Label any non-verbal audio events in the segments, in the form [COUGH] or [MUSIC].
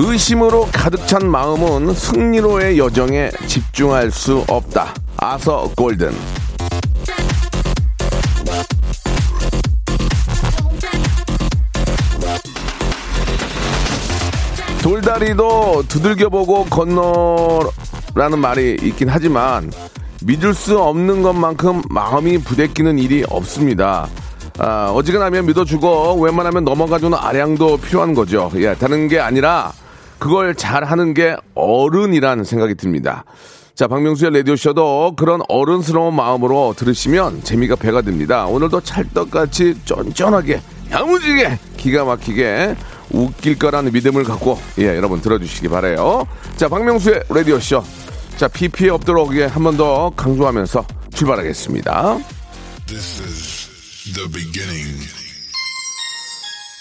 의심으로 가득 찬 마음은 승리로의 여정에 집중할 수 없다. 아서 골든. 돌다리도 두들겨보고 건너라는 말이 있긴 하지만 믿을 수 없는 것만큼 마음이 부대끼는 일이 없습니다. 아, 어지간하면 믿어주고 웬만하면 넘어가주는 아량도 필요한 거죠. 예, 다른 게 아니라 그걸 잘 하는 게 어른이란 생각이 듭니다. 자, 박명수의 라디오쇼도 그런 어른스러운 마음으로 들으시면 재미가 배가 됩니다. 오늘도 찰떡같이 쫀쫀하게, 야무지게, 기가 막히게 웃길 거라는 믿음을 갖고, 예, 여러분 들어주시기 바래요 자, 박명수의 라디오쇼. 자, 비 피해 없도록 예, 한 번 더 강조하면서 출발하겠습니다.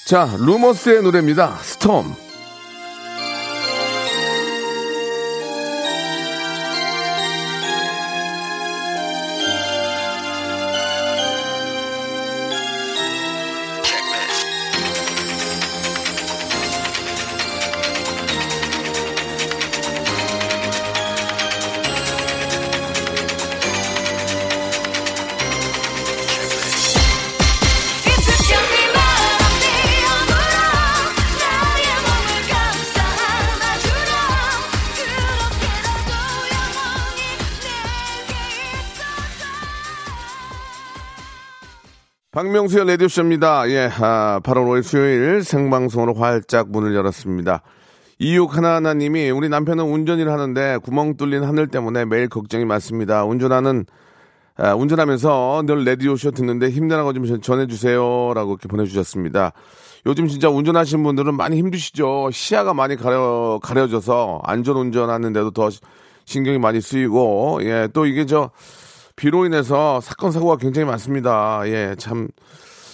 자, 루머스의 노래입니다. 스톰. 박명수의 라디오쇼입니다. 예, 아, 8월 5일 수요일 생방송으로 활짝 문을 열었습니다. 이육 하나하나님이 우리 남편은 운전을 하는데 구멍 뚫린 하늘 때문에 매일 걱정이 많습니다. 운전하는 아, 운전하면서 늘 라디오쇼 듣는데 힘내라고 좀 전해주세요라고 이렇게 보내주셨습니다. 요즘 진짜 운전하시는 분들은 많이 힘드시죠. 시야가 많이 가려 가려져서 안전 운전하는데도 더 신경이 많이 쓰이고 예, 또 이게 저 비로 인해서 사건 사고가 굉장히 많습니다. 예, 참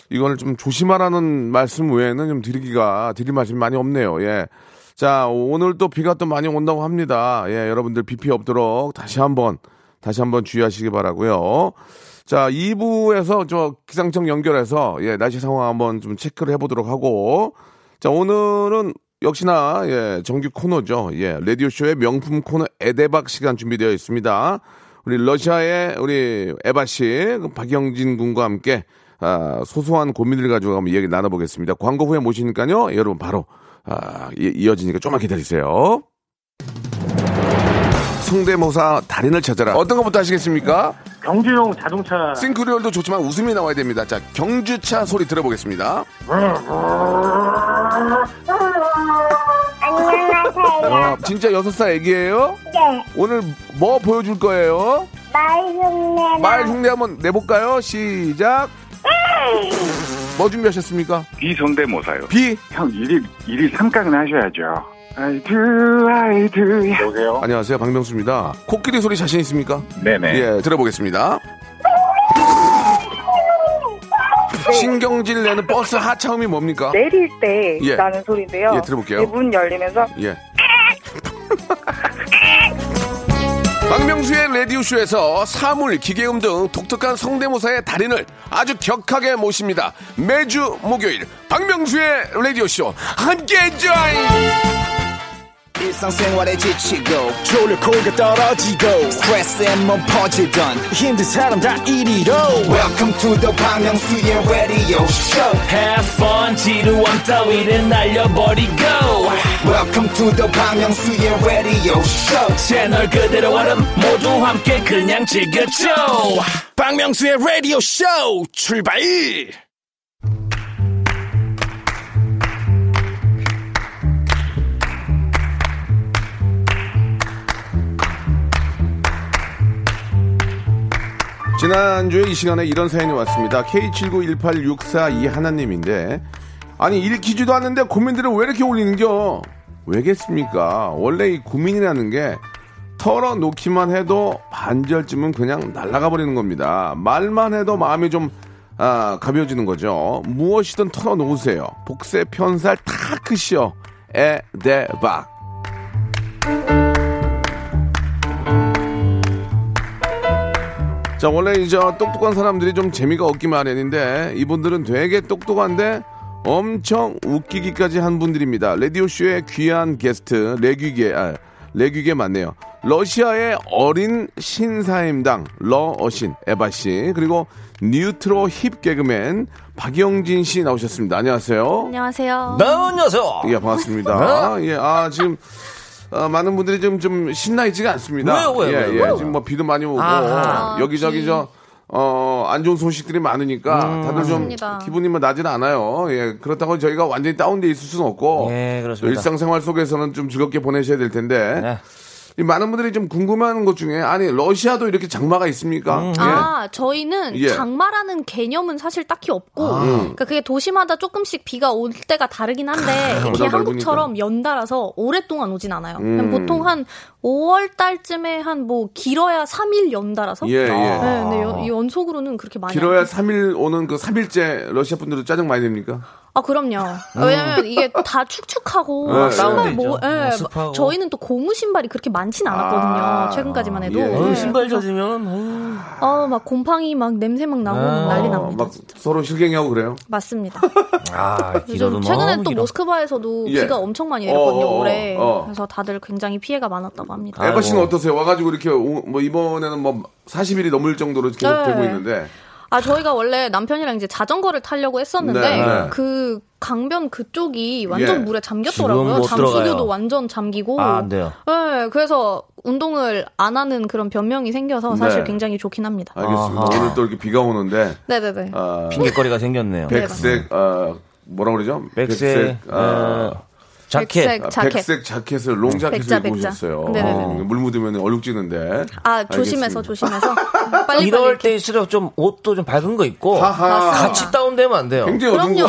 이거를 좀 조심하라는 말씀 외에는 좀 드리기가 드릴 말씀이 많이 없네요. 예. 자, 오늘 또 비가 또 많이 온다고 합니다. 예, 여러분들 비 피해 없도록 다시 한번 다시 한번 주의하시기 바라고요. 자, 2부에서 저 기상청 연결해서 예, 날씨 상황 한번 좀 체크를 해 보도록 하고 자, 오늘은 역시나 예, 정규 코너죠. 예, 라디오 쇼의 명품 코너 에데박 시간 준비되어 있습니다. 우리 러시아의 우리 에바 씨, 그 박영진 군과 함께 아, 소소한 고민을 가지고 한번 이야기 나눠보겠습니다. 광고 후에 모시니까요, 여러분 바로 아, 이- 이어지니까 조금만 기다리세요. 성대모사 달인을 찾아라. 어떤 것부터 하시겠습니까? 경주용 자동차 싱크리얼도 좋지만 웃음이 나와야 됩니다. 자, 경주차 소리 들어보겠습니다. 안녕하세요. 와, 진짜 여섯 살 애기예요? 네, 오늘 뭐 보여줄 거예요? 말 흉내 말 흉내 한번 내볼까요? 시작. 뭐 준비하셨습니까? 비성대모사요. 비. 형 일일 일일 삼각은 하셔야죠. I do, I do. 여보세요? 안녕하세요, 박명수입니다. 코끼리 소리 자신 있습니까? 네네. 예, 들어보겠습니다. [LAUGHS] 신경질 내는 버스 하차음이 뭡니까? 내릴 때 예. 나는 소리인데요. 예, 들어볼게요. 이문 열리면서 예. 박명수의 라디오쇼에서 사물, 기계음 등 독특한 성대모사의 달인을 아주 격하게 모십니다. 매주 목요일 박명수의 라디오쇼 함께 join! 일상생활에 지치고, 졸려 코가 떨어지고, 스트레스에 몸 퍼지던, 힘든 사람 다 이리로. welcome to the Bang Myung-soo's radio show Have fun 지루함 따위를 날려버리고 welcome to the Bang Myung-soo's radio show 채널 그대로 얼음 모두 함께 그냥 즐겨줘 박명수의 라디오 쇼 출발 지난주에 이 시간에 이런 사연이 왔습니다. K791864 이 하나님인데 아니 읽히지도 않는데 고민들을 왜 이렇게 올리는겨? 왜겠습니까? 원래 이 고민이라는 게 털어놓기만 해도 반절쯤은 그냥 날아가 버리는 겁니다. 말만 해도 마음이 좀 아, 가벼워지는 거죠. 무엇이든 털어놓으세요. 복세 편살 다 크시오. 에데박. 자, 원래 이제 똑똑한 사람들이 좀 재미가 없기 마련인데 이분들은 되게 똑똑한데 엄청 웃기기까지 한 분들입니다. 라디오쇼의 귀한 게스트, 레귀게, 아, 레귀게 맞네요. 러시아의 어린 신사임당, 러어신, 에바씨, 그리고 뉴트로 힙 개그맨, 박영진 씨 나오셨습니다. 안녕하세요. 안녕하세요. 네, 안녕하세요. 예, 반갑습니다. 예, 아, 지금, 어, 많은 분들이 좀, 좀 신나 있지가 않습니다. 왜요, 왜요, 예, 왜요, 예. 지금 뭐 비도 많이 오고, 아하. 여기저기 비. 저, 어, 안 좋은 소식들이 많으니까 다들 좀 맞습니다. 기분이 뭐 나지는 않아요. 예, 그렇다고 저희가 완전히 다운돼 있을 수는 없고, 예, 또 그렇습니다. 일상생활 속에서는 좀 즐겁게 보내셔야 될 텐데, 네. 이 많은 분들이 좀 궁금해하는 것 중에, 아니, 러시아도 이렇게 장마가 있습니까? 예. 아, 저희는 예. 아. 장마라는 개념은 사실 딱히 없고, 그러니까 그게 도시마다 조금씩 비가 올 때가 다르긴 한데, 이렇게 넓으니까. 한국처럼 연달아서 오랫동안 오진 않아요. 음. 보통 한 5월 달쯤에 한 뭐 길어야 3일 연달아서. 예, 예. 네, 근데 연, 연속으로는 그렇게 많이. 길어야 안 3일 오는 그 3일째 러시아 분들도 짜증 많이 냅니까? 아, 그럼요. 왜냐면 이게 다 축축하고 네, 신발 네. 뭐, 예, 있죠. 뭐. 저희는 또 고무 신발이 그렇게 많진 않았거든요. 아, 최근까지만 해도. 예, 네, 예. 신발 젖으면, 어휴. 어, 막 곰팡이 막 냄새 막 나고 난리 어, 납니다. 막 서로 실갱이하고 그래요? 맞습니다. [LAUGHS] 아, 요즘 최근에 또 길어. 모스크바에서도 예. 비가 엄청 많이 내렸거든요, 어, 어, 어, 올해. 어. 그래서 다들 굉장히 피해가 많았다고 합니다. 에바 씨는. 어떠세요? 와가지고 이렇게 오- 뭐 이번에는 뭐 40일이 넘을 정도로 계속 네. 되고 있는데 아, 저희가 원래 남편이랑 이제 자전거를 타려고 했었는데, 네, 네. 그 강변 그쪽이 완전 예. 물에 잠겼더라고요. 못 잠수교도. 완전 잠기고. 아, 안 돼요. 네, 그래서 운동을 안 하는 그런 변명이 생겨서 사실 네. 굉장히 좋긴 합니다. 알겠습니다. 아하. 오늘 또 이렇게 비가 오는데 네네네. 아, 핑계거리가 생겼네요. 백색 어, 뭐라 그러죠? 백색, 아, 어, 자켓. 백색. 아, 자켓. 백색 자켓을 long 자켓을 백자, 입고 백자. 오셨어요. 네네네. 어, 물 묻으면 얼룩 지는데. 아, 조심해서, 알겠습니다. 조심해서. [LAUGHS] 빨리 이럴 빨리. 때일수록 좀 옷도 좀 밝은 거 입고 하하. 같이 다운되면 안 돼요. 굉장히 어두운 거.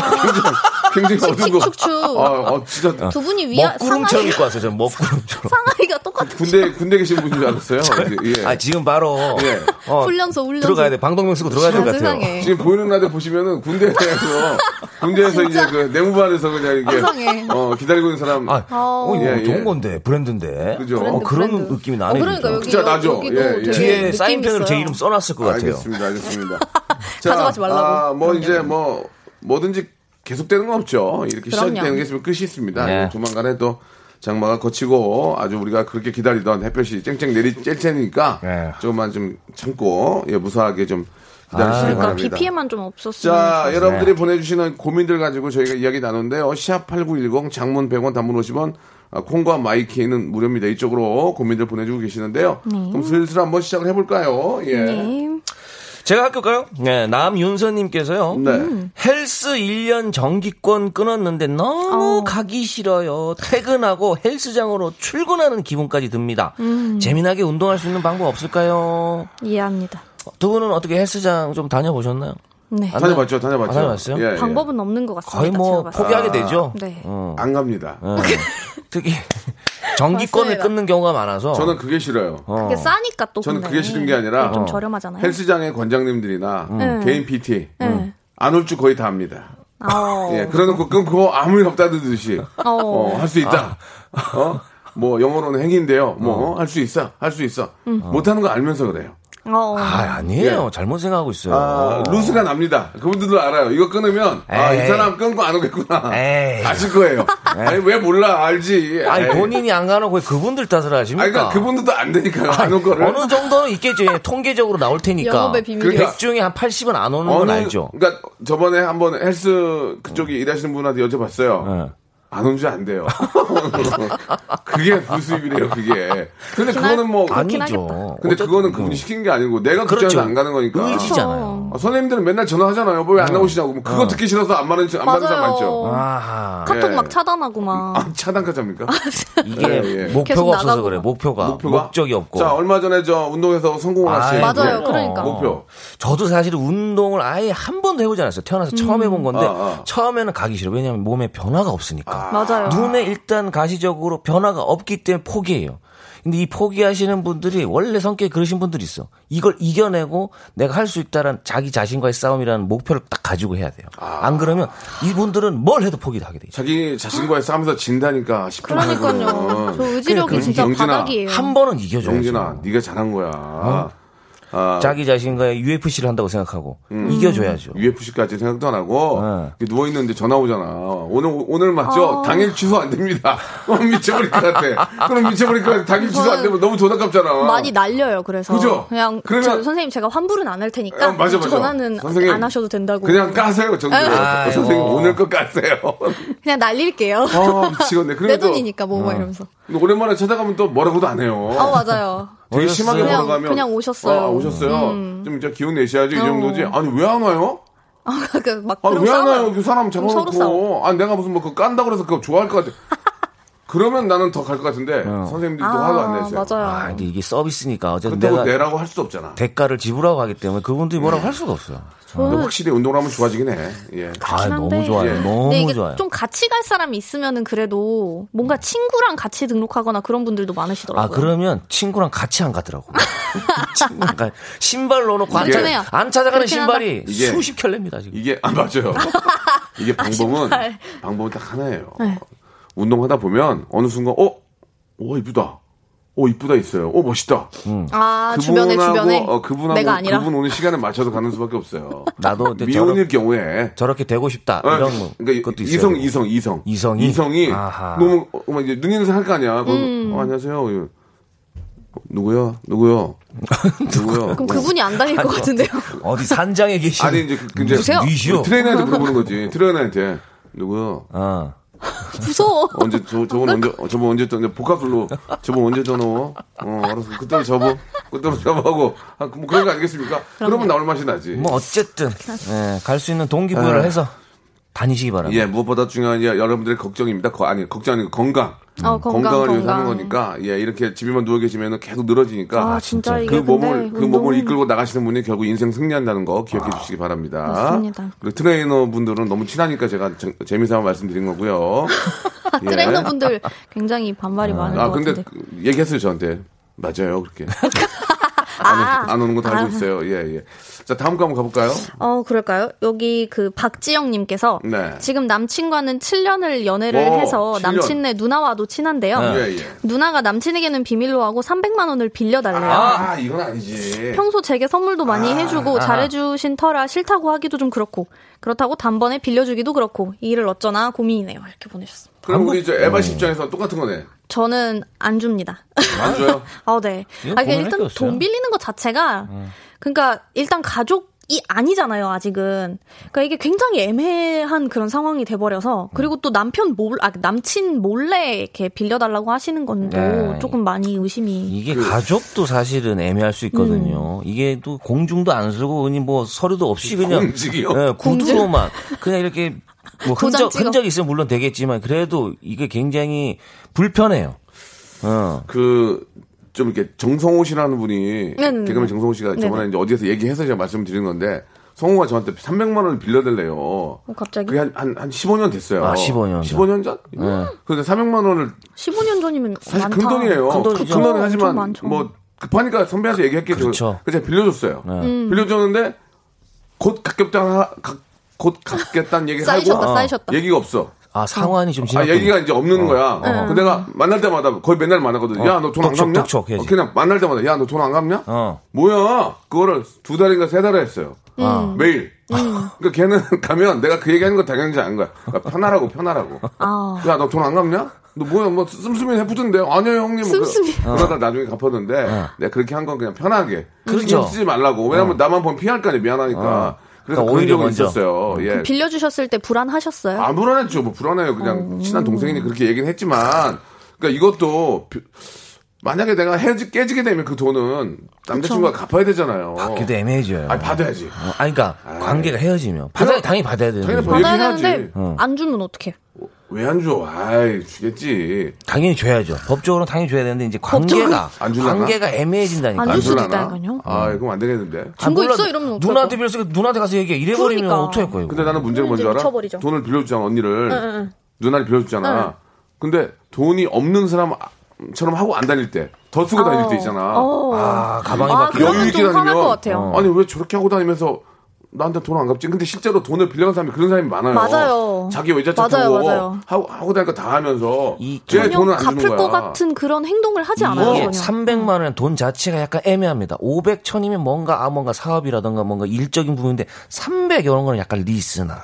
굉장히, 굉장히 어두운 거. 축축축축. 아, 어, 진짜 두 분이 위아래 먹구름처럼 입고 왔어요. 저는 먹구름처럼. 상하의가 똑같은 군대 군대 계신 분인 줄 알았어요. 예. 아, 지금 바로 예. 어, 훈련소, 훈련소. 들어가야 돼. 방독면 쓰고 들어가야 될 것 같아요. 지금 보이는 라디오 보시면은 군대에서 군대에서 [LAUGHS] 이제 그 내무반에서 그냥 이게 세상에. 어, 기다리고 있는 사람 아, 어, 이거 예, 예. 좋은 건데 브랜드인데. 그죠? 어, 브랜드, 그런 브랜드. 느낌이 어, 나네요. 그러니까 진짜. 여기 진짜 나죠? 예, 예. 뒤에 사인펜으로 제. 이름 써놨을 것 같아요. 알겠습니다, 알겠습니다. [LAUGHS] 가져가지 말라고. 아, 뭐 이제 뭐 뭐든지 계속되는 건 없죠. 이렇게 그럼요. 시작되는 게 있으면 끝이 있습니다. 네. 조만간에 또 장마가 거치고 아주 우리가 그렇게 기다리던 햇볕이 쨍쨍 내리 쬐 테니까 네. 조금만 좀 참고 예, 무사하게 좀 기다리시기 그러니까 비 바랍니다. 피해만 좀 없었으면. 자, 좋겠어요. 여러분들이 보내주시는 고민들 가지고 저희가 이야기 나누는데요. 샵8910 장문 100원 단문 50원 아, 콩과 마이키는 무료입니다. 이쪽으로 고민들 보내주고 계시는데요. 그럼 슬슬 한번 시작을 해볼까요? 예. 네. 제가 할까요? 네, 남윤서님께서요. 네. 헬스 1년 정기권 끊었는데 너무 어. 가기 싫어요. 퇴근하고 헬스장으로 출근하는 기분까지 듭니다. 음. 재미나게 운동할 수 있는 방법 없을까요? 이해합니다. 두 분은 어떻게 헬스장 좀 다녀보셨나요? 네. 안 다녀봤죠, 다녀봤죠. 아, 다녀봤어요? 예, 예. 방법은 없는 것 같습니다. 거의 뭐. 포기하게 되죠. 네. 어. 안 갑니다. 어. [LAUGHS] 특히 [LAUGHS] 정기권을 맞습니다. 끊는 경우가 많아서 저는 그게 싫어요. 어. 그게 싸니까 또. 저는. 그게 싫은 게 아니라 좀 어. 저렴하잖아요. 헬스장의 권장님들이나 네. 개인 PT 네. 안올 줄 거의 다 합니다. 어. 예, 그러놓고 끊고 아무 일 없다는 듯이 어. 어, 할수 있다. 어? 뭐 영어로는 행인데요. 뭐 할 수 있어, 할 수 있어. 음. 못하는 거 알면서 그래요. 어. 아, 아니에요. 잘못 생각하고 있어요. 예. 아, 루스가 납니다. 그분들도 알아요. 이거 끊으면 아, 이 에이. 사람 끊고 안 오겠구나. 에이. 아실 거예요. 아니 왜 몰라 알지. 아니 에이. 본인이 안 가놓고 왜 그분들 탓을 하십니까? 아니, 그러니까 그분들도 안 되니까요. 안올 거를. 어느 정도는 있겠죠. 예, [LAUGHS] 통계적으로 나올 테니까. 영업의 비밀이. 그러니까 100 중에 한 80은 안 오는 건 알죠. 그러니까 저번에 한번 헬스 그쪽에 일하시는 분한테 여쭤봤어요. 네. 안온줄안 돼요. [LAUGHS] 그게 불수입이래요, 그게. 근데 그거는 뭐. 아니죠. 근데 어쨌든 그거는 뭐. 그분이 시킨 게 아니고 내가 그렇죠. 그쪽에서 안 가는 거니까. 의지잖아요. 아, 선생님들은 맨날 전화하잖아요. 뭐왜안 나오시냐고. 뭐 그거 듣기 싫어서 안 받는, 안 받는 사람 많죠. 아하. 카톡 예. 막 차단하고 막. 아, 차단까지 합니까? [LAUGHS] 이게 예, 예. 목표가 없어서 그래. 막. 목표가. 목표가? 목적이 없고. 자, 얼마 전에 저 운동에서 성공을 하신. 아이고. 맞아요. 그러니까. 목표. 저도 사실 운동을 아예 한 번도 해보지 않았어요. 태어나서 처음 해본 건데 아, 아. 처음에는 가기 싫어. 왜냐하면 몸에 변화가 없으니까. 맞아요. 눈에 일단 가시적으로 변화가 없기 때문에 포기해요. 근데 이 포기하시는 분들이 원래 성격이 그러신 분들이 있어. 이걸 이겨내고 내가 할 수 있다는 자기 자신과의 싸움이라는 목표를 딱 가지고 해야 돼요. 안 그러면 이분들은 뭘 해도 포기를 하게 돼요. 자기 자신과의 싸움에서 진다니까 싶은 그러니까요. 저 의지력이 진짜 영진아, 바닥이에요. 한 번은 이겨줘야죠. 영진아, 네가 잘한 거야. 아, 자기 자신과의 UFC를 한다고 생각하고 이겨줘야죠. UFC까지 생각도 안 하고 네. 누워 있는데 전화 오잖아. 오늘 오늘 맞죠? 당일 취소 안 됩니다. [LAUGHS] 그럼 미쳐버릴 것 같아. 그럼 미쳐버릴 것 같아. 당일 취소 안 되면 너무 돈 아깝잖아. 많이 날려요. 그래서 그죠? 그냥 그러면- 저 선생님 제가 환불은 안 할 테니까 어, 맞아, 맞아. 전화는 선생님, 안 하셔도 된다고. 그냥 까세요 [LAUGHS] 정도. 아이고. 선생님 오늘 거 까세요. 그냥 날릴게요. 아 미치겠네. 내 돈이니까 뭐막 이러면서. 오랜만에 찾아가면 또 뭐라고도 안 해요. 아 맞아요. [LAUGHS] 되게 심하게 그냥- 걸어가면 그냥 오셨어요. 아, 오셨어요. 좀 이제 기운 내셔야죠 이 정도지. 아니 왜 안 와요? [LAUGHS] 그막 아니 왜안 와요? 그 사람. 잡아놓고. 아 내가 무슨 뭐 그거 깐다 그래서 그거 좋아할 것 같아. [LAUGHS] 그러면 나는 더 갈 것 같은데 선생님들도 화도 안 내세요. 맞아요. 아, 근데 이게 서비스니까 어쨌든 내가 내라고 할 수 없잖아. 대가를 지불하고 하기 때문에 그분들이 뭐라고 할 수가 없어요. 근데 확실히 운동을 하면 좋아지긴 해. 예. 아. 너무 좋아요. 예. 너무 근데 이게 좋아요. 좀 같이 갈 사람이 있으면은 그래도 뭔가 친구랑 같이 등록하거나 그런 분들도 많으시더라고요. 아, 그러면 친구랑 같이 안 가더라고. [LAUGHS] 친구랑 가- 신발 넣어놓고 안, 찾아. 안 찾아가는 신발이 이게- 수십 켤레입니다, 지금. 이게 아 맞아요. [LAUGHS] 이게 방법은 신발. 방법은 딱 하나예요. 네. 운동하다 보면 어느 순간 어, 오 이쁘다. 오 이쁘다 있어요. 오 멋있다. 아 주변에 주변에 어, 그분하고 내가 아니라 그분 오는 시간에 맞춰서 가는 수밖에 없어요. 나도 미혼일 경우에 저렇게 되고 싶다. 어, 이런 거. 그러니까 것도 있어요. 이성 이성 이성 이성이? 이성이 아하. 너무 어, 막 이제 눈 있는 사람 할 거 아니야. 그럼, 음. 어, 안녕하세요. 어, 누구야? [LAUGHS] 누구요? 누구요? 그럼 그분이 안 달릴 것 같은데요. 어디 산장에 [LAUGHS] 계신. 아니 이제 그, 그 이제. 트레이너한테 물어보는 거지. 트레이너한테 누구요? 어. 무서워. [LAUGHS] 언제 저 저번 언제 어, 저번 언제 또 복합술로 저번 언제 전화 어 알았어 그때로 접어 그때로 접어하고 아, 뭐 그런 거 아니겠습니까? 그러면 나올 맛이 나지. 뭐 어쨌든 예, 갈수 있는 동기부여를 해서 다니시기 바랍니다. 예 무엇보다 중요한 게 여러분들의 걱정입니다. 거, 아니 걱정 아니고 건강. 어, 건강, 건강 을 위해서 건강. 하는 거니까 예 이렇게 집에만 누워 계시면 계속 늘어지니까 아, 진짜 그 몸을 근데 그 몸을 이끌고 나가시는 분이 결국 인생 승리한다는 거 기억해 주시기 바랍니다. 맞습니다. 그리고 트레이너 분들은 너무 친하니까 제가 재- 재미삼아 말씀드린 거고요. [LAUGHS] 예. 트레이너 분들 굉장히 반발이 많을 아것 근데 같은데. 그- 얘기했어요 저한테 맞아요 그렇게 아, [LAUGHS] 안, 오- 안 오는 거 다 알고 있어요 예 예 자 다음 거 한번 가볼까요 어, 그럴까요? 여기 그 박지영님께서 네. 지금 남친과는 7년을 연애를 오, 해서 7년. 남친네 누나와도 친한데요. 예 예 누나가 남친에게는 비밀로 하고 300만 원을 빌려달래요. 아 이건 아니지 평소 제게 선물도 많이 아, 해주고 잘해주신 터라 싫다고 하기도 좀 그렇고 그렇다고 단번에 빌려주기도 그렇고 이 일을 어쩌나 고민이네요. 이렇게 보내셨습니다. 그럼 우리 저 에바 씨 입장에서 똑같은 거네 저는 안 줍니다. 안 줘요 [LAUGHS] 아, 네. 아, 그러니까 고민할 일단 게 없어요. 돈 빌리는 것 자체가, 그러니까 일단 가족이 아니잖아요, 아직은. 그러니까 이게 굉장히 애매한 그런 상황이 돼버려서, 그리고 또 남편 몰, 아, 남친 몰래 이렇게 빌려달라고 하시는 건도 네. 조금 많이 의심이. 이게 가족도 사실은 애매할 수 있거든요. 이게 또 공중도 안 쓰고 그냥 뭐 서류도 없이 그냥 공직이요? 예, 구두로만 그냥 이렇게 뭐 흔적 찍어. 흔적 있으면 물론 되겠지만 그래도 이게 굉장히 불편해요. 어. 그 좀 이렇게 정성호 씨라는 분이 네네네. 개그맨 정성호 씨가 저번에 네네. 이제 어디에서 얘기해서 제가 말씀을 드린 건데 성호가 저한테 300만 원을 빌려달래요. 어, 갑자기? 그게 한, 한, 한 15년 됐어요. 아, 15년 전. 15년 전? 그런데 300만 원을 15년 전이면 사실 많다. 큰 돈이에요. 큰 돈이죠. 큰 돈은 엄청 하지만. 뭐 급하니까 선배한테 얘기했겠죠. 그렇죠. 그래서 제가 빌려줬어요. 음. 빌려줬는데 곧 갚겠다 가- 곧 갚겠다는 얘기를 쌓이셨다, 하고 쌓이셨다. 얘기가 없어. 아 상환이 좀아 지났 얘기가 이제 없는 거야. 그 내가 만날 때마다 거의 맨날 만나거든. 야너 돈 안 갚냐? 독촉 해야지. 어, 그냥 만날 때마다 야 너 돈 안 갚냐? 어. 뭐야? 그거를 두 달인가 세 달을 했어요. 음. 매일. [LAUGHS] 그러니까 걔는 [LAUGHS] 가면 내가 그 얘기하는 거 당연히 아는 거야. 그러니까 편하라고 편하라고. 아. 야너 돈 안 갚냐? 너 뭐야 뭐 씀씀이 해프던데 아니요 형님 뭐 씀씀이. 그- 그러다 나중에 갚았는데 내가 그렇게 한 건 그냥 편하게 그렇죠. 쓰지 말라고 왜냐면 나만 보면 피할 거 아니야 미안하니까 그래서 그러니까 그런 오히려 적은 먼저. 있었어요 예 빌려주셨을 때 불안하셨어요? 안 불안했죠 뭐 불안해요 그냥 친한 동생이니 그렇게 얘기는 했지만 그러니까 이것도 비- 만약에 내가 헤어지 깨지게 되면 그 돈은 남자친구가 갚아야 되잖아요. 받기도 애매해져요. 아니 받아야지. 어, 아니, 그러니까 관계가 헤어지면 받아 당연히 받아야 되는 당연히. 받- 받아야. 되는데 어. 안 주면 어떡해? 왜 안 줘? 아이 주겠지. 당연히 줘야죠. 법적으로는 당연히 줘야 되는데 이제? 관계가 안 줄라나? 관계가 애매해진다니까. 안 줄 수도? 있다니까요. 아 그럼 안 되겠는데. 준거 몰라. 있어? 이러면 누나한테? 빌려서 누나한테 가서 얘기해. 이래 버리면 그러니까. 어떡할 거예요? 근데 나는 문제가 뭔지 알아? 미쳐버리죠. 돈을 빌려주잖아 언니를. 응, 응. 누나를 빌려주잖아. 응. 근데 돈이 없는 사람처럼 하고 안 다닐 때 더 쓰고 다닐 때 있잖아. 어. 아, 가방이 아, 바뀌어. 그러면 여유 있게 다니면 것 같아요. 아니 왜 저렇게 하고 다니면서 나한테 돈 안 갚지? 근데 실제로 돈을 빌려간 사람이 그런 사람이 많아요. 맞아요. 자기 외제차 타고 맞아요. 하고 하고 다니까 다 하면서 전혀 돈을 안 주는 갚을 거야. 것 같은 그런 행동을 하지 않아요. 이게 전혀. 300만 원의 돈 자체가 약간 애매합니다. 500, 1000이면 뭔가 아 뭔가 사업이라던가 뭔가 일적인 부분인데 300 이런 거는 약간 리스나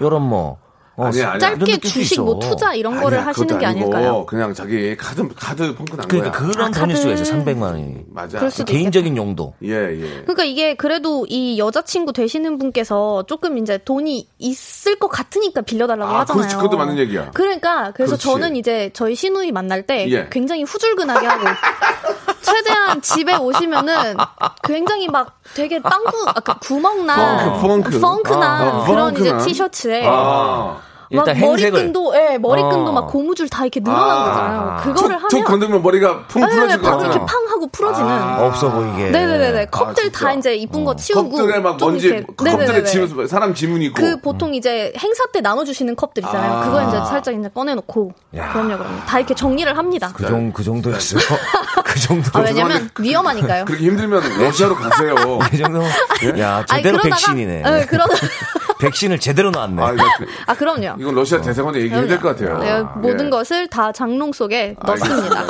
이런 뭐 어, 아니야. 이런 짧게 주식 있어. 뭐 투자 이런 거를 아니야, 하시는 그것도 게 아니고 아닐까요? 그냥 자기 카드 카드 펑크 난 그러니까 거야. 그런 아, 돈일 수가 카드. 있어요. 300만 원이. 맞아. 그럴 수도 개인적인 용도. 예, 예. 그러니까 이게 그래도 이 여자친구 되시는 분께서 조금 이제 돈이 있을 것 같으니까 빌려 달라고 아, 하잖아요. 그렇지. 그것도 맞는 얘기야. 그러니까 그래서 그렇지. 저는 이제 저희 시누이 만날 때 예. 굉장히 후줄근하게 하고 [LAUGHS] 최대한 집에 오시면은 굉장히 막 되게 빵구 아, 그 구멍난 펑크, 펑크. 펑크난 아, 그런 펑크난. 이제 티셔츠에 아. 막 일단 행색을. 머리끈도 예 머리끈도 어. 막 고무줄 다 이렇게 늘어난 아. 거잖아요. 그거를 툭, 툭 하면 건들면 머리가 풍 네, 풀어질 것 바로. 이렇게 팡 하고 풀어지는. 아. 없어 보이게. 네네네네. 컵들 진짜. 다 이제 이쁜 거 치우고. 컵들에 막좀 먼지, 이렇게- 컵들에. 지문, 사람 지문이 있고. 그 보통 이제 행사 때 나눠주시는 컵들 있잖아요. 아. 그거 이제 살짝 이제 꺼내놓고. 야. 그럼요, 그럼요. 다 이렇게 정리를 합니다. 그, 정, 그 정도였어요. [LAUGHS] 그 정도. 아, 왜냐면 위험하니까요. 그렇게 힘들면 러시아로 가세요. 그 정도. 야, 아니, 제대로 그러다가- 백신이네. 네, 그러다. [LAUGHS] 백신을 제대로 놨네. 아, 이거, 아, 그럼요. 이건 러시아 대사관에 얘기해야 될 것 같아요. 네, 아, 모든 예. 것을 다 장롱 속에 넣습니다. 알겠습니다.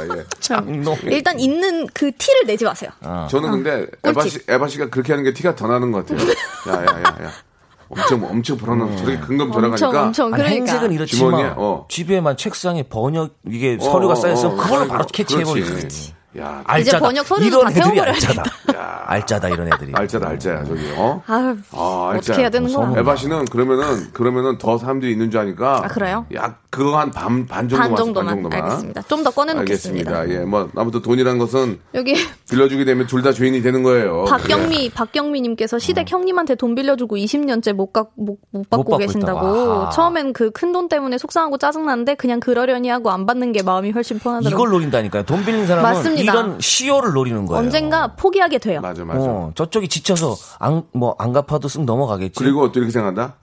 알겠습니다. 예. [LAUGHS] 장롱. 일단 있는 그 티를 내지 마세요. 저는 근데 에바 씨, 에바 씨가 그렇게 하는 게 티가 더 나는 것 같아요. [LAUGHS] 야, 야, 야, 야. 엄청, 엄청 불안하고 저렇게 근검 엄청, 돌아가니까. 엄청. 아니, 그러니까. 행색은 이렇지만 어. 집에만 책상에 번역 이게 어, 서류가 어, 쌓여서 어, 그걸로 어, 바로 캐치해버리고 그렇지. 야, 알짜다. 번역 서류도 이런 다 애들이 태워버려야 알짜다. 알짜다 이런 애들이. 알짜다, 알짜야, 저기, 어? 아, 알짜. 어떻게 해야 되는 거야? 에바 씨는 그러면은, 그러면은 더 사람들이 있는 줄 아니까. 아, 그래요? 야, 그거 한 반, 반 정도만. 반 써, 정도만. 알겠습니다. 좀 더 꺼내놓겠습니다. 알겠습니다. 예, 뭐, 아무튼 돈이란 것은 여기 빌려주게 되면 둘다 죄인이 되는 거예요. [LAUGHS] 박경미 박경미님께서 시댁 형님한테 돈 빌려주고 20년째 못, 가, 못, 못 받고 받고 계신다고. 처음엔 그 큰 돈 때문에 속상하고 짜증 나는데 그냥 그러려니 하고 안 받는 게 마음이 훨씬 편하더라고요. 이걸 노린다니까요. 돈 빌린 사람은 맞습니다. 이런 시효를 노리는 거예요. 언젠가 포기하게 돼요. 맞아, 맞아. 어, 저쪽이 지쳐서 안 뭐 안 갚아도 쓱 넘어가겠지. 그리고 또 이렇게 생각한다?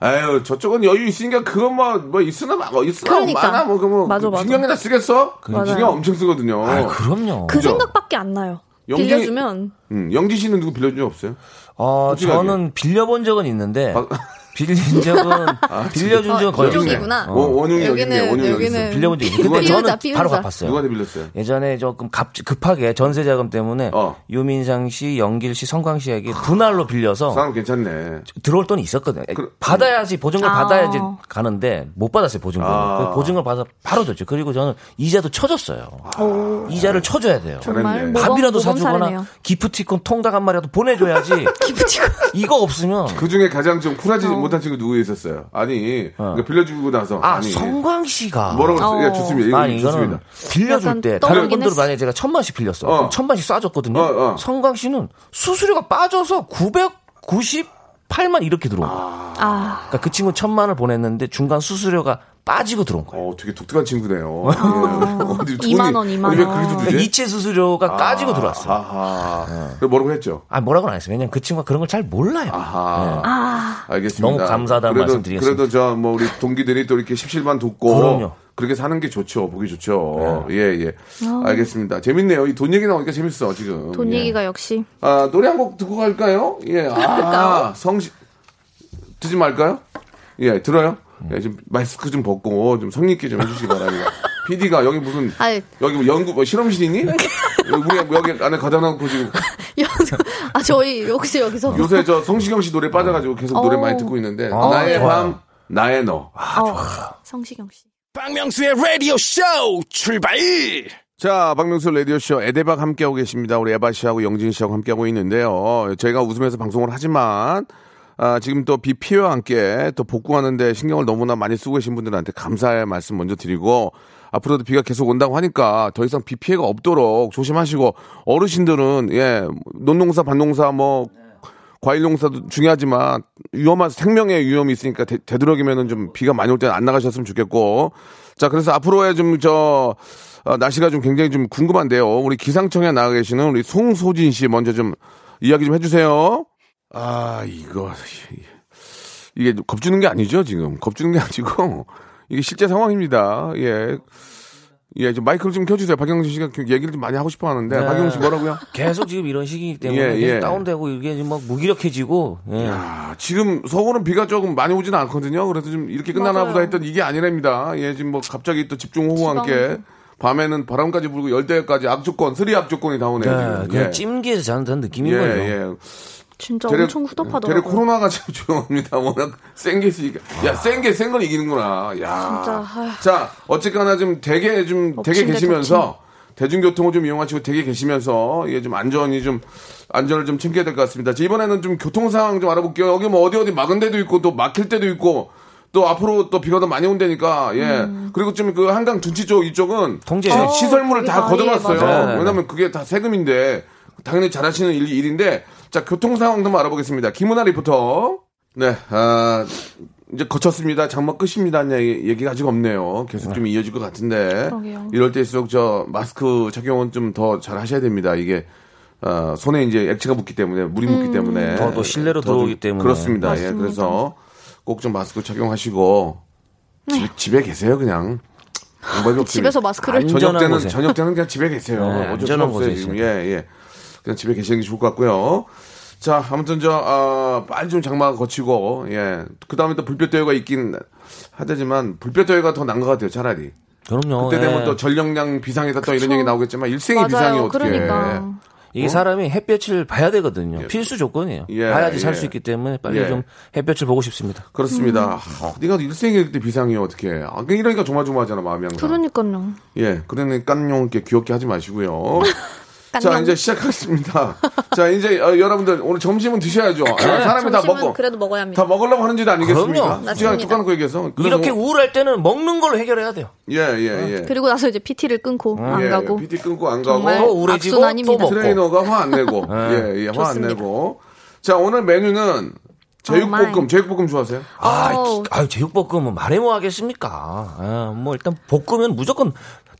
아유, 저쪽은 여유 있으니까 그거 뭐, 뭐 있으나, 뭐 있으나, 그러니까. 많아, 뭐, 그 뭐, 맞아, 맞아. 신경이나 쓰겠어? 맞아요. 신경 엄청 쓰거든요. 아, 그럼요. 그 그죠? 생각밖에 안 나요. 영진이- 빌려주면 음, 영지 씨는 누구 빌려준 적 없어요? 어, 솔직하게. 저는 빌려본 적은 있는데 박- [LAUGHS] 빌린 적은 [LAUGHS] 빌려준 적은 어, 거의. 없어요. 원- 원흉이 여기 있네, 여기는 여기 여기는 있어. 빌려본 적이 있는데 근데 저는 피우자. 바로 갚았어요. 누구한테 빌렸어요? 예전에 조금 갑, 급하게 전세 자금 때문에 어. 유민상 씨, 영길 씨, 성광 씨에게 분할로 빌려서 사람 괜찮네. 들어올 돈이 있었거든요. 그- 받아야지 보증금 아. 받아야지 가는데 못 받았어요 보증금. 아. 그 보증금 받아 바로 줬죠. 그리고 저는 이자도 쳐줬어요. 오, 이자를 쳐줘야 돼요. 정말 밥이라도 사주거나. 기프티콘 통닭 한 마리라도 보내줘야지. [LAUGHS] 이거 없으면 그 중에 가장 좀 쿨하지 못한 친구 누구 있었어요? 아니, 그러니까 빌려주고 나서. 아 아니. 성광 씨가 뭐라고 그랬어요? 예, 어. 좋습니다. 이거 아니 이거는 좋습니다. 빌려줄 때 다른 분들은. 만약에 제가 천만씩 빌렸어. 어. 천만씩 쏴줬거든요. 어, 어. 성광 씨는 수수료가 빠져서 998만 이렇게 들어온 거예요. 아, 그러니까 그 친구 천만을 보냈는데 중간 수수료가 빠지고 들어온 거예요. 어, 되게 독특한 친구네요. 예. 어디 돈이- 2만 원, 2만 아니, 왜 원. 그렇게 그러니까? 이체 수수료가 까지고 들어왔어요. 아하. 그래서 뭐라고 했죠? 아 뭐라고는 안 했어요. 왜냐면 그 친구가 그런 걸 잘 몰라요. 아하. 아, 알겠습니다. 너무 감사하다는 그래도, 말씀드리겠습니다. 그래도 저 뭐 우리 동기들이 또 이렇게 십실반 돕고 그럼요. 그렇게 사는 게 좋죠. 보기 좋죠. 네. 예, 예. 알겠습니다. 재밌네요. 이 돈 얘기 나오니까 재밌어, 지금. 돈 예. 얘기가 역시. 아, 노래 한 곡 듣고 갈까요? 예. [LAUGHS] 아, 성시 듣지 말까요? 예, 들어요? 예, 좀 마스크 좀 벗고 좀 성립게 좀 해주시기 바랍니다. [LAUGHS] PD가 여기 무슨 아이. 여기 뭐 연구 뭐 실험실이니? [LAUGHS] 여기 뭐 여기 안에 가다 놓고 지금 [LAUGHS] 아, 저희 혹시 여기서. 요새 저 성시경 씨 노래 빠져가지고 계속 노래 어. 많이 듣고 있는데 어, 나의 좋아요. 밤 나의 너. 어, 성시경 씨. 박명수의 라디오 쇼 출발! 자, 박명수 라디오쇼 에데박 함께하고 계십니다. 우리 에바 씨하고 영진 씨하고 함께하고 있는데요. 저희가 웃으면서 방송을 하지만, 아, 지금 또 비 피해와 함께 또 복구하는데 신경을 너무나 많이 쓰고 계신 분들한테 감사의 말씀 먼저 드리고, 앞으로도 비가 계속 온다고 하니까 더 이상 비 피해가 없도록 조심하시고 어르신들은 예 논농사 반농사 뭐 과일 농사도 중요하지만 위험한 생명의 위험이 있으니까 되, 되도록이면은 좀 비가 많이 올 때는 안 나가셨으면 좋겠고 자 그래서 앞으로의 좀저 어, 날씨가 좀 굉장히 좀 궁금한데요. 우리 기상청에 나가 계시는 우리 송소진 씨 먼저 좀 이야기 좀 해주세요. 아 이거 이게 겁주는 게 아니죠 지금 겁주는 게 아니고 이게 실제 상황입니다. 예. 예, 좀 마이크를 좀 켜주세요. 박영신 씨가 그 얘기를 좀 많이 하고 싶어 하는데, 네. 박영신 뭐라고요? 계속 지금 이런 시기이기 때문에 예, 계속 예. 다운되고 이게 막 무기력해지고 예. 야, 지금 서울은 비가 조금 많이 오지는 않거든요. 그래서 좀 이렇게 끝나나 맞아요. 보다 했던 이게 아니랍니다. 예, 지금 뭐 갑자기 또 집중호우와. 함께 밤에는 바람까지 불고 열대까지 악조건, 스리 악조건이 나오네요. 네, 지금. 그냥 예. 찜기에서 자는 듯한 느낌인 예, 거죠. 예. 진짜 대략- 엄청 대략 후덥하더라고요. 코로나가 지금 [LAUGHS] 조용합니다. 워낙 센 게 있으니까. 야, 센 게센건 이기는구나. 야. 진짜, 아휴. 자, 어쨌거나 좀 되게 좀 되게 계시면서 대중교통을 좀 이용하시고 되게 계시면서 예, 좀 안전이 좀 안전을 좀 챙겨야 될 것 같습니다. 자, 이번에는 좀 교통 상황 좀 알아볼게요. 여기 뭐 어디 어디 막은 데도 있고 또 막힐 때도 있고 또 앞으로 또 비가 더 많이 온다니까 예 그리고 좀 그 한강 둔치 쪽 이쪽은 통제. 시- 어, 시설물을 다 걷어놨어요. 맞아요. 왜냐면 그게 다 세금인데 당연히 잘하시는 일, 일인데 자 교통 상황 좀 알아보겠습니다. 김은아 리포터. 네, 아, 이제 거쳤습니다. 장마 끝입니다. 얘기- 얘기가 아직 없네요. 계속 좀 이어질 것 같은데 그러게요. 이럴 때일수록 저 마스크 착용은 좀 더 잘 하셔야 됩니다. 이게 어, 손에 이제 액체가 묻기 때문에 물이 묻기 음. 때문에 더, 더 실내로 더 좀- 들어오기 때문에. 그렇습니다. 예, 맞습니다. 그래서 꼭 좀 마스크 착용하시고 네. 집, 에 계세요 그냥. [LAUGHS] 집에서 마스크를 아니, 저녁 때는 곳에. 저녁 때는 그냥 집에 계세요. 네, 어쩔 수 없어요 지금. 예 예. 그냥 집에 계시는 게 좋을 것 같고요. 자 아무튼 저 아, 빨리 좀 장마가 거치고 예 그 다음에 또 불볕 대회가 있긴 하지만 불볕 대회가 더 난 것 같아요 차라리. 그럼요. 그때 되면 예. 또 전력량 비상이다 또 이런. 얘기 나오겠지만 일생의 비상이. 어떻게? 그러니까. 이게 사람이 햇볕을 봐야 되거든요. 필수 조건이에요. 예, 봐야지 살 예. 수 있기 때문에 빨리 예. 좀 햇볕을 보고 싶습니다. 그렇습니다. 아, 네가 일생일 때 비상이 어떻게? 아, 이러니까 조마조마하잖아 마음이 항상. 그러니까요. 예, 그러니까 깐용 이렇게 귀엽게 하지 마시고요. [LAUGHS] 자. 이제 시작하겠습니다. [LAUGHS] 자, 이제 어, 여러분들 오늘 점심은 드셔야죠. 아, [LAUGHS] 사람이 다 먹고 그래도 먹어야 합니다. 다 먹으려고 하는 짓 아니겠습니까? 그럼요. 시간 까놓고 얘기해서 이렇게 뭐- 우울할 때는 먹는 걸로 해결해야 돼요. 예, 예, 예. 그리고 나서 이제 PT를 끊고 안 예, 가고. PT 끊고 안 가고 정말 또 우울해지고. 또 먹고. 트레이너가 화 안 내고 [LAUGHS] 예, 예, 화 안. 내고. 자, 오늘 메뉴는 제육볶음. 제육볶음 좋아하세요? 아, 아유, 제육볶음은 말해 뭐 하겠습니까? 아, 뭐 일단 볶으면 무조건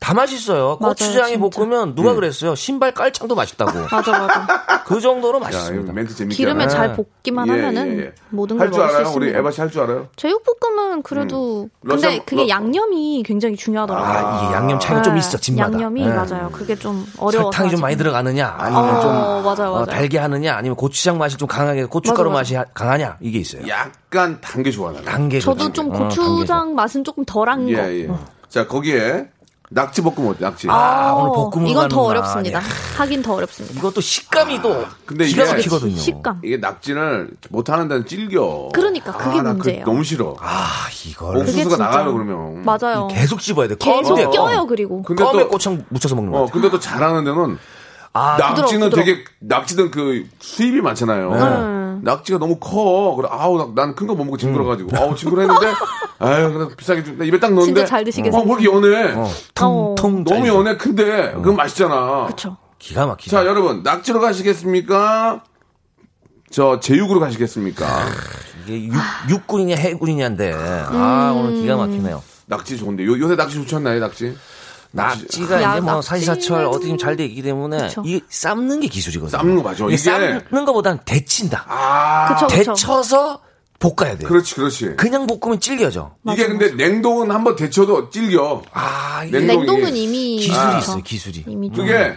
다 맛있어요. 고추장에. 볶으면 누가 그랬어요? 신발 깔창도 맛있다고. [LAUGHS] 맞아 맞아. 그 정도로 야, 맛있습니다. 멘트 재밌게 기름에. 잘 볶기만 예, 하면은 예, 예. 모든 걸할줄 먹을 수 알아요? 우리 있습니다. 에바 씨 할 줄 알아요? 제육볶음은 그래도 근데 러시아- 그게 러- 양념이 굉장히 중요하더라고요. 아, 이게 양념 차이가 좀 네, 있어, 집마다. 양념이 예. 맞아요. 그게 좀 어려워서 설탕이 좀 많이. 들어가느냐, 아니면 어, 좀 맞아요, 어, 맞아요. 달게 하느냐, 아니면 고추장 맛이 좀 강하게 고춧가루 맞아, 맛이 하- 강하냐 이게 있어요. 약간 단게 좋아요. 나는. 단계. 저도 좀 고추장 맛은 조금 덜한 거. 예, 예. 자, 거기에 낙지 볶음 어때? 낙지. 아, 오늘 볶음으로 이건 더 가는구나. 어렵습니다. 야. 하긴 더 어렵습니다. 이것도 식감이 또 근데 기가 이게- 막히거든요. 식감. 이게 낙지를 못 하는 데는 질겨. 그러니까 그게 아, 나 그 문제예요. 너무 싫어. 아, 이걸 그게 옥수수가 진짜- 나가요 그러면. 맞아요. 계속 씹어야 돼. 계속 껌에 껴요 그리고. 근데 껌에 또 꼬창 묻혀서 먹는 거 어, 같아. 근데 또 잘하는 데는 아, 낙지는 부드러워, 되게 낙지는 그 수입이 많잖아요. 네. 낙지가 너무 커. 그래 아우 난 큰 거 못 먹고 징그러가지고 아우 징그러했는데 [LAUGHS] 아유 그래 비싸게 좀 입에 딱 넣는데 진짜 잘 드시게 어, 뭐 이렇게 연해. 어, 텅텅 너무 짜리죠. 연해 큰데 그건 맛있잖아. 그렇죠. 기가 막히죠. 자 여러분 낙지로 가시겠습니까? 저 제육으로 가시겠습니까? 이게 육, 육군이냐 해군이냐인데 아 오늘 기가 막히네요. 낙지 좋은데 요, 요새 낙지 좋지 않나요 낙지? 낙지가 야, 이제 뭐 낙지는- 사시사철 어디 좀잘 되기 때문에 그쵸. 이 삶는 게 기술이거든요. 삶는 거 맞아. 이게 삶는 거보단 데친다. 아 그쵸 그쵸. 데쳐서 볶아야 돼요. 그렇지 그렇지. 그냥 볶으면 질겨져. 이게 근데 냉동은 한번 데쳐도 질겨. 아 이게 냉동- 냉동은 이미 기술이 그렇죠. 있어요. 기술이. 이미 좀. 그게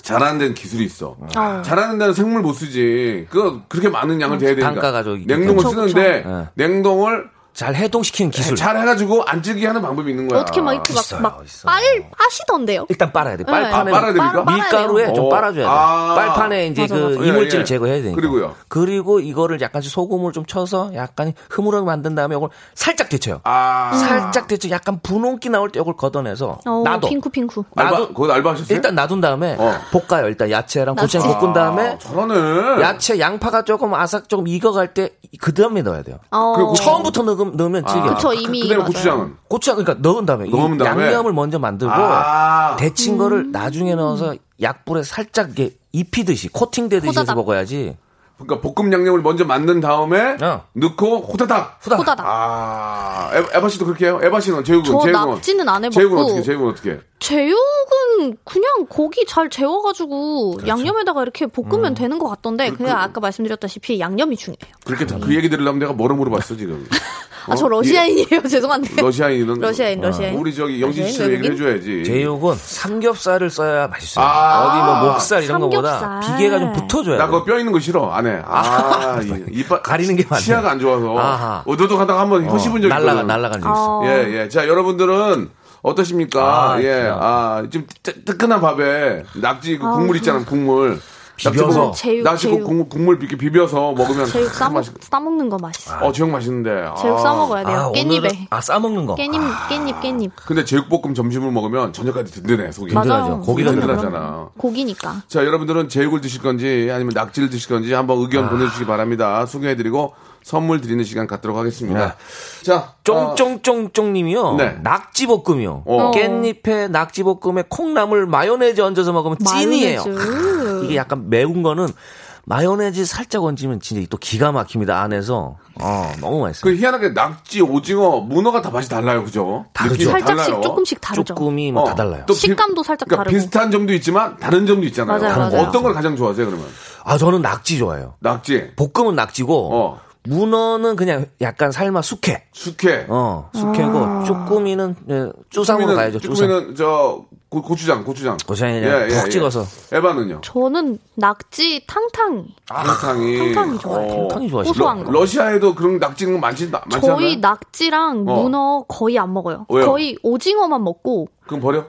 잘하는 데는 기술이 있어. 어. 잘하는 데는 생물 못 쓰지. 그 그렇게 많은 양을 대야 되니까. 단가 가져오기 냉동을 그쵸, 쓰는데 그쵸. 네. 냉동을 잘 해동시키는 기술. 잘 해가지고 안 질게 하는 방법이 있는 거야. 어떻게 막 이렇게 막, 막. 빨, 빠시던데요? 일단 빨아야 돼. 네. 빨판에 아, 빨아야 됩니까? 빨- 밀가루에 빨아요. 좀 어. 빨아줘야 돼. 아. 빨판에 이제 맞아, 그 맞아. 이물질 예, 예. 제거해야 되니까. 그리고요? 그리고 이거를 약간씩 소금을 좀 쳐서 약간 흐물하게 만든 다음에 이걸 살짝 데쳐요. 아, 살짝 데쳐 약간 분홍기 나올 때 이걸 걷어내서 어, 놔둬. 핑크 핑크. 알바, 나도- 거기 알바 하셨어요? 일단 놔둔 다음에 어. 볶아요. 일단 야채랑 고추장. 볶은 다음에 잘하네. 야채 양파가 조금 아삭 조금 익어갈 때 그 다음에 넣어야 돼요. 어. 그리고 처음부터 넣으면 넣으면, 넣으면 찌개. 아, 그쵸, 이미 그다음에. 고추장은 고추장 그러니까 넣은 다음에, 이 넣은 다음에? 양념을 먼저 만들고 아. 데친 음. 거를 나중에 넣어서 약불에 살짝 이게 입히듯이 코팅되듯이 해서 호다닥. 먹어야지. 그러니까 볶음 양념을 먼저 만든 다음에 어. 넣고 호다닥. 후다. 호다닥. 아, 에- 에바 씨도 그렇게 해요? 에바 씨는 제육은 저 제육은 낙지는 안 해봤고. 제육은 어떻게? 제육은 어떻게? 제육은 그냥 고기 잘 재워가지고 그렇죠. 양념에다가 이렇게 음. 볶으면 되는 것 같던데 그냥 아까 말씀드렸다시피 양념이 중요해요. 그렇게 다그 얘기 들으려면 내가 뭐를 물어봤어 지금? [LAUGHS] 아 저 러시아인이에요 [LAUGHS] 죄송한데. 러시아인은 [LAUGHS] 러시아인 러시아인. 우리 저기 영진 씨 얘기를? 해줘야지. 제육은 삼겹살을 써야 맛있어요. 아. 어디 뭐 목살 이런 거보다 삼겹살. 비계가 좀 붙어줘야 나 돼. 그거 뼈 있는 거 싫어 안 해. 아, 이- 이빨 가리는 게 많네. 시야가 안 좋아서 아하. 어두둑하다가 한번 허시분 적이 날라가. 날라간 적 있어. 어. 예, 예. 자, 여러분들은 어떠십니까? 아, 예, 진짜. 아, 좀 뜨- 뜨끈한 밥에 낙지 그 국물 있잖아, 국물. 비벼서. 낙지 국-. 국물, 국물 이렇게 비벼서 먹으면 제육 참 싸먹 맛있- 싸먹는 거 맛있어. 어, 제육 맛있는데. 제육 아. 싸 먹어야 돼요. 아, 깻잎에. 오늘은 아 싸 먹는 거. 깻잎 깻잎 깻잎. 근데 제육볶음 점심을 먹으면 저녁까지 든든해, 속이. 맞아. 맞아요. 든든하죠. 고기가 든든하잖아. 고기니까. 자, 여러분들은 제육을 드실 건지 아니면 낙지를 드실 건지 한번 의견 아. 보내주시기 바랍니다. 소개해드리고 선물 드리는 시간 갖도록 하겠습니다. 자, 어, 쫑쫑쫑쫑님이요. 네. 낙지볶음이요. 어. 깻잎에 낙지볶음에 콩나물 마요네즈 얹어서 먹으면 찐이에요. 마요네즈. 이게 약간 매운 거는 마요네즈 살짝 얹으면 진짜 또 기가 막힙니다 안에서. 어 너무 맛있어요. 그 희한하게 낙지, 오징어, 문어가 다 맛이 달라요, 그죠? 다르죠. 살짝씩 달라요. 조금씩 다르죠. 조금이 뭐다 어, 달라요. 또 비- 식감도 살짝 그러니까 다르고. 비슷한 점도 있지만 다른 점도 있잖아요. 맞아요, 맞아요. 어떤 걸 가장 좋아하세요, 그러면? 아 저는 낙지 좋아해요. 낙지, 볶음은 낙지고 어. 문어는 그냥 약간 삶아 숙회. 숙회. 어 숙회고 아. 쭈꾸미는 예, 쭈상으로 가야죠. 쭈상. 쭈꾸미는 저 고, 고추장, 고추장. 고추장에 그냥 푹 찍어서. 에바는요? 저는 낙지 탕탕. 탕탕이. 탕탕이 좋아요. 탕이 좋아하시죠? 고소한 거. 러시아에도 그런 낙지 있는 거 많지, 많지 않나요? 저희 낙지랑 어. 문어 거의 안 먹어요. 왜요? 거의 오징어만 먹고. 그럼 버려?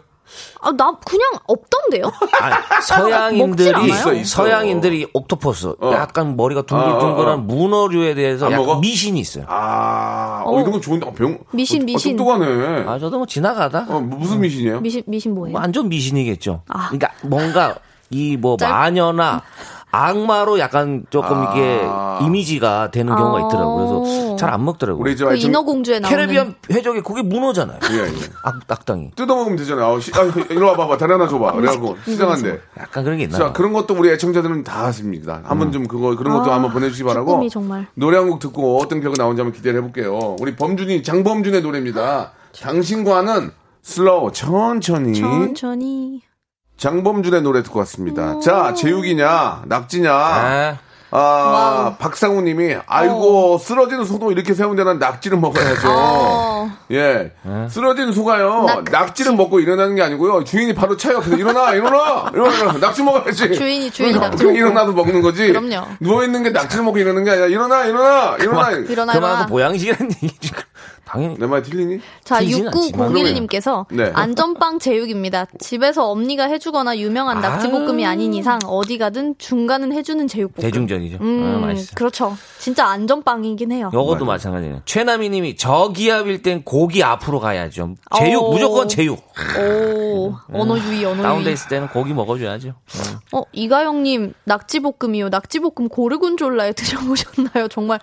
아, 나 그냥 없던데요? 아니, [LAUGHS] 서양인들이? 있어, 있어. 서양인들이 옥토퍼스 어. 약간 머리가 둥글둥글한 아, 어, 어. 문어류에 대해서? 미신이 있어요. 아, 어, 어. 이런 건 좋은데, 어, 병. 미신, 어, 미신. 똑똑하네. 아 저도 뭐 지나가다 어, 뭐 무슨 미신이에요? 미신, 미신 뭐예요? 완전 미신이겠죠. 아. 그러니까 뭔가 이뭐 짧- 마녀나 악마로 약간 조금 아. 이게 이미지가 되는 경우가 있더라고요. 그래서 잘 안 먹더라고요. 우리 저 그 인어공주에 나오는. 캐리비안 해적이 그게 문어잖아요. 예, 예. 악, 악당이. 뜯어먹으면 되잖아요. 아, 시, 아, 이리 와봐봐. 다리 하나 줘봐. 그래갖고, [LAUGHS] 시장한데. 약간 그런 게 있나요? 자, 그런 것도 우리 애청자들은 다 하십니다. 한번 좀 그거, 그런 것도 아, 한번 보내주시기 바라고. 정말. 노래 한 곡 듣고 어떤 곡이 나오는지 한번 기대를 해볼게요. 우리 범준이, 장범준의 노래입니다. 당신과는 slow, 천천히. 천천히. 장범준의 노래 듣고 왔습니다. 자, 제육이냐, 낙지냐. 아, 아, 와우. 박상우 님이, 아이고, 쓰러지는 소도 이렇게 세운 데는 낙지를 먹어야죠. 어. 예. 쓰러진 소가요, 낙지. 낙지를 먹고 일어나는 게 아니고요. 주인이 바로 차요. 그래서 일어나, 일어나! 일어나, [LAUGHS] 낙지 먹어야지. 주인이, 주인이 그러니까 낙지 먹고. 일어나서 먹는 거지. 그럼요. 누워있는 게 낙지를 먹고 일어나는 게 아니라, 일어나, 일어나, 일어나. 일어나, 그만큼 일어나. 보양식이라는 얘기지. 당연히. 내말 틀리니? 자, 틀리진 않지만. 6901님께서 네. 안전빵 제육입니다. 집에서 언니가 해주거나 유명한 낙지볶음이 아 닌 이상 어디 가든 중간은 해주는 제육볶음. 대중전이죠. 음, 아, 맛있어. 그렇죠. 진짜 안전빵이긴 해요. 요것도 마찬가지네요. 최남희 님이 저기압일 땐 고기 앞으로 가야죠. 제육, 어. 무조건 제육. 오, 언어 유희, 언어 유희. 다운돼 있을 때는 고기 먹어줘야죠. 어, 이가영님, 낙지볶음이요. 낙지볶음 고르곤졸라에 [LAUGHS] 드셔보셨나요? 정말,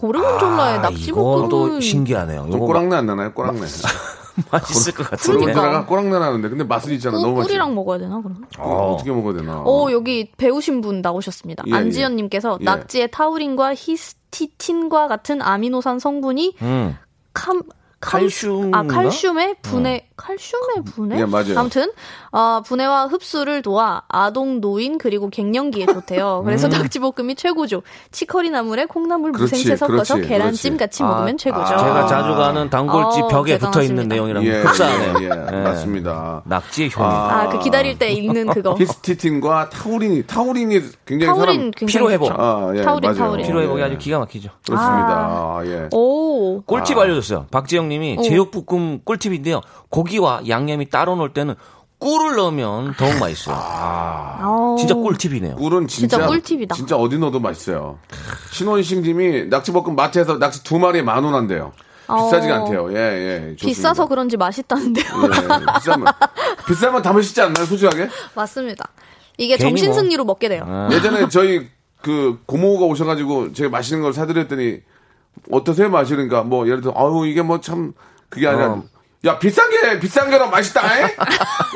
고르곤졸라에 아, 낙지볶음은. 이것도 신기하네요. 좀 요거 꼬랑내 안 나나요? 꼬랑내. [LAUGHS] 맛있을 것 같은데. 그러니까. 꼬랑내 나는데. 근데 맛은 있잖아. 꿀, 너무 맛있어. 꿀이랑 먹어야 되나, 그럼? 어. 어떻게 먹어야 되나? 오, 여기 배우신 분 나오셨습니다. 예, 안지연님께서 예. 낙지의 타우린과 히스티틴과 같은 아미노산 성분이 음. 캄, 캄- 칼슘인가? 아, 칼슘의 분해, 칼슘의 분해? 예, 맞아요. 아무튼, 어, 분해와 흡수를 도와 아동, 노인, 그리고 갱년기에 좋대요. [LAUGHS] 그래서 음. 낙지볶음이 최고죠. 치커리 나물에 콩나물 그렇지, 무생채 섞어서 그렇지, 계란찜 그렇지. 같이 먹으면 최고죠. 제가 자주 가는 단골집 어, 벽에 붙어 있는. 내용이랑 예, 흡사하네요. 예, 예, 맞습니다. 낙지의 효능. 아, 그 기다릴 때 읽는 [LAUGHS] 그거. 히스티틴과 타우린이, 타우린이 굉장히 타우린 사람. 굉장히 피로 회복. 좋죠. 아, 예, 타우린, 맞아요. 타우린. 피로 회복이 예. 아주 기가 막히죠. 그렇습니다. 아, 예. 오. 꿀팁 알려줬어요. 박지영 님이 어. 제육볶음 꿀팁인데요. 고기 와 양념이 따로 넣을 때는 꿀을 넣으면 더욱 맛있어요. 아. 진짜 꿀팁이네요. 꿀은 진짜, 진짜 꿀팁이다. 진짜 어디 넣어도 맛있어요. 신원식 님이 낙지볶음 마트에서 낙지 두 마리에 만 원 한대요. 비싸지가 어. 않대요. 예, 예. 좋습니다. 비싸서 그런지 맛있다는데요. 예, 비싸면, 비싸면 다 맛있지 않나요, 솔직하게? 맞습니다. 이게 정신 뭐. 승리로 먹게 돼요. 아. 예전에 저희 그 고모가 오셔가지고 제가 맛있는 걸 사드렸더니 어떠세요 마시는가 뭐 예를 들어 아유 이게 뭐 참 그게 아니라 어. 야 비싼 게 비싼 게로 맛있다. 잉?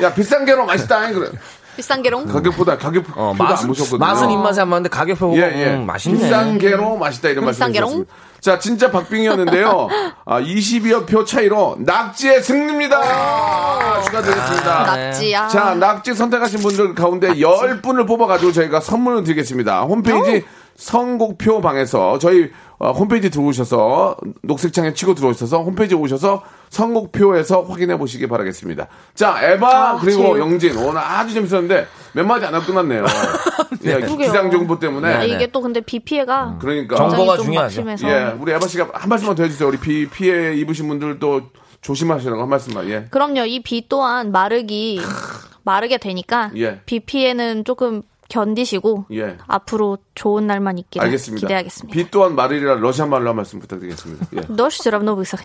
야 비싼 게로 맛있다. 잉? 그래 비싼 게롱. 가격보다 가격보다 어, 안 맛은, 보셨거든요. 맛은 입맛에 안 맞는데 가격 보고 예, 예. 음, 맛있네. 비싼 게로 맛있다 이런 비싼 게로? 말씀이셨습니다. 자, 진짜 박빙이었는데요. [LAUGHS] 아, 20여 표 차이로 낙지의 승리입니다. 아, 축하드리겠습니다. 낙지야. 자, 낙지 선택하신 분들 가운데 10분을 뽑아가지고 저희가 선물을 드리겠습니다. 홈페이지 선곡표 방에서 저희 어, 홈페이지 들어오셔서 녹색창에 치고 들어오셔서 홈페이지 오셔서 선곡표에서 확인해 보시기 바라겠습니다. 자, 에바 아, 그리고 제일- 영진 오늘 아주 재밌었는데 몇 마디 안 하고 끝났네요. [LAUGHS] 예, 그러게요. 기상 정보 때문에 아, 이게 또 근데 비 피해가 그러니까 정보가 중요하죠. 막심해서 예, 우리 에바 씨가 한 말씀만 더 해주세요. 우리 비 피해 입으신 분들도 조심하시라고 한 말씀만. 예. 그럼요. 이 비 또한 마르기 마르게 되니까 예. 비 피해는 조금 견디시고 예. 앞으로 좋은 날만 있기를 알겠습니다. 기대하겠습니다. 비 또한 마르리라 러시아 말로 한 말씀 부탁드리겠습니다. 예. [LAUGHS] 너시트람 노부스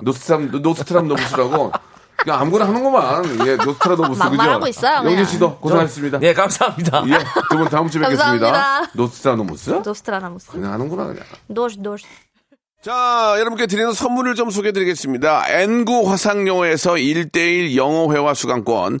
노스트람 노스트람 노부스라고 그냥 아무거나 하는구만. 예, 노스트라노부스 그죠? 하고 있어요. 영진 씨도 고생하셨습니다. 예, 감사합니다. 예, 두 분 다음 주에 뵙겠습니다. 노스트라노무스? 노스트라노무스. 그냥 하는구나 그냥. 노시 노시. 자, 여러분께 드리는 선물을 좀 소개해 드리겠습니다. N구 화상영어에서 1대1 영어회화 수강권,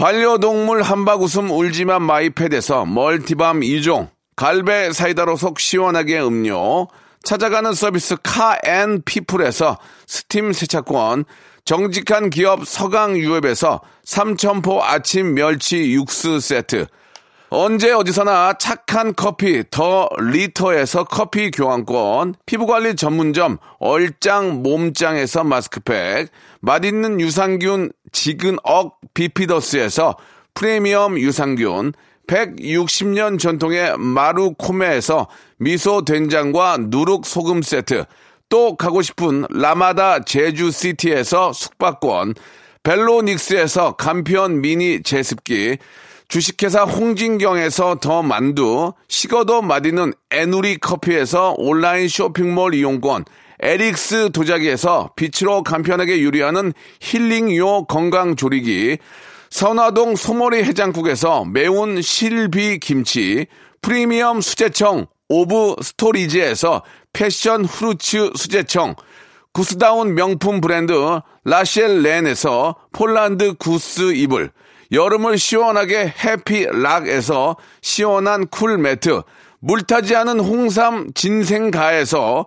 반려동물 한바구음 울지만 마이패드에서 멀티밤 2종, 갈배 사이다로 속 시원하게 음료, 찾아가는 서비스 카앤피플에서 스팀 세차권, 정직한 기업 서강유업에서 삼천포 아침 멸치 육수 세트, 언제 어디서나 착한 커피 더 리터에서 커피 교환권, 피부관리 전문점 얼짱 몸짱에서 마스크팩, 맛있는 유산균 지근억 비피더스에서 프리미엄 유산균, 160년 전통의 마루코메에서 미소 된장과 누룩 소금 세트, 또 가고 싶은 라마다 제주시티에서 숙박권, 벨로닉스에서 간편 미니 제습기, 주식회사 홍진경에서 더 만두, 식어도 맛있는 에누리 커피에서 온라인 쇼핑몰 이용권, 에릭스 도자기에서 빛으로 간편하게 요리하는 힐링요 건강조리기, 선화동 소머리 해장국에서 매운 실비 김치, 프리미엄 수제청 오브 스토리지에서 패션 후르츠 수제청, 구스다운 명품 브랜드 라셸 렌에서 폴란드 구스 이불, 여름을 시원하게 해피락에서 시원한 cool 매트, 물타지 않은 홍삼 진생가에서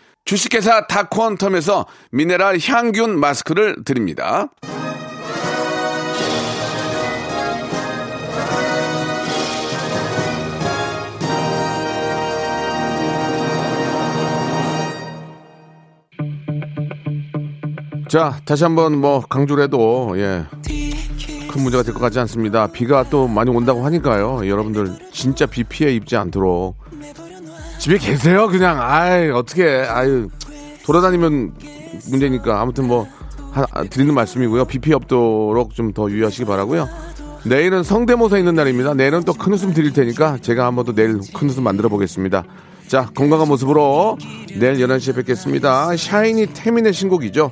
주식회사 다콘텀에서 미네랄 향균 마스크를 드립니다. 자, 다시 한번 뭐 강조를 해도 예. 큰 문제가 될 것 같지 않습니다. 비가 또 많이 온다고 하니까요. 여러분들 진짜 비 피해 입지 않도록 집에 계세요. 그냥 아이 어떻게 아유 돌아다니면 문제니까 아무튼 뭐 하- 아, 드리는 말씀이고요. 비 피해 없도록 좀 더 유의하시기 바라고요. 내일은 성대모사 있는 날입니다. 내일은 또 큰 웃음 드릴 테니까 제가 한번 또 내일 큰 웃음 만들어 보겠습니다. 자, 건강한 모습으로 내일 11시에 뵙겠습니다. 샤이니 태민의 신곡이죠.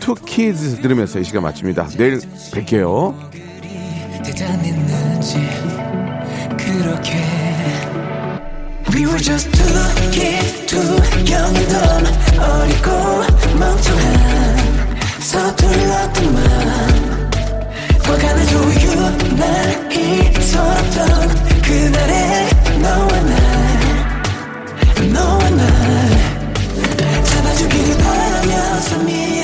Two Kids 들으면서 이 시간 마칩니다. 내일 뵐게요. We were just two kids, too young and dumb 어리고 멍청한. 서툴렀던 맘 화가 나죠 유난히 서럽던 그날의 너와 날 너와 날 잡아주길 바라면서 미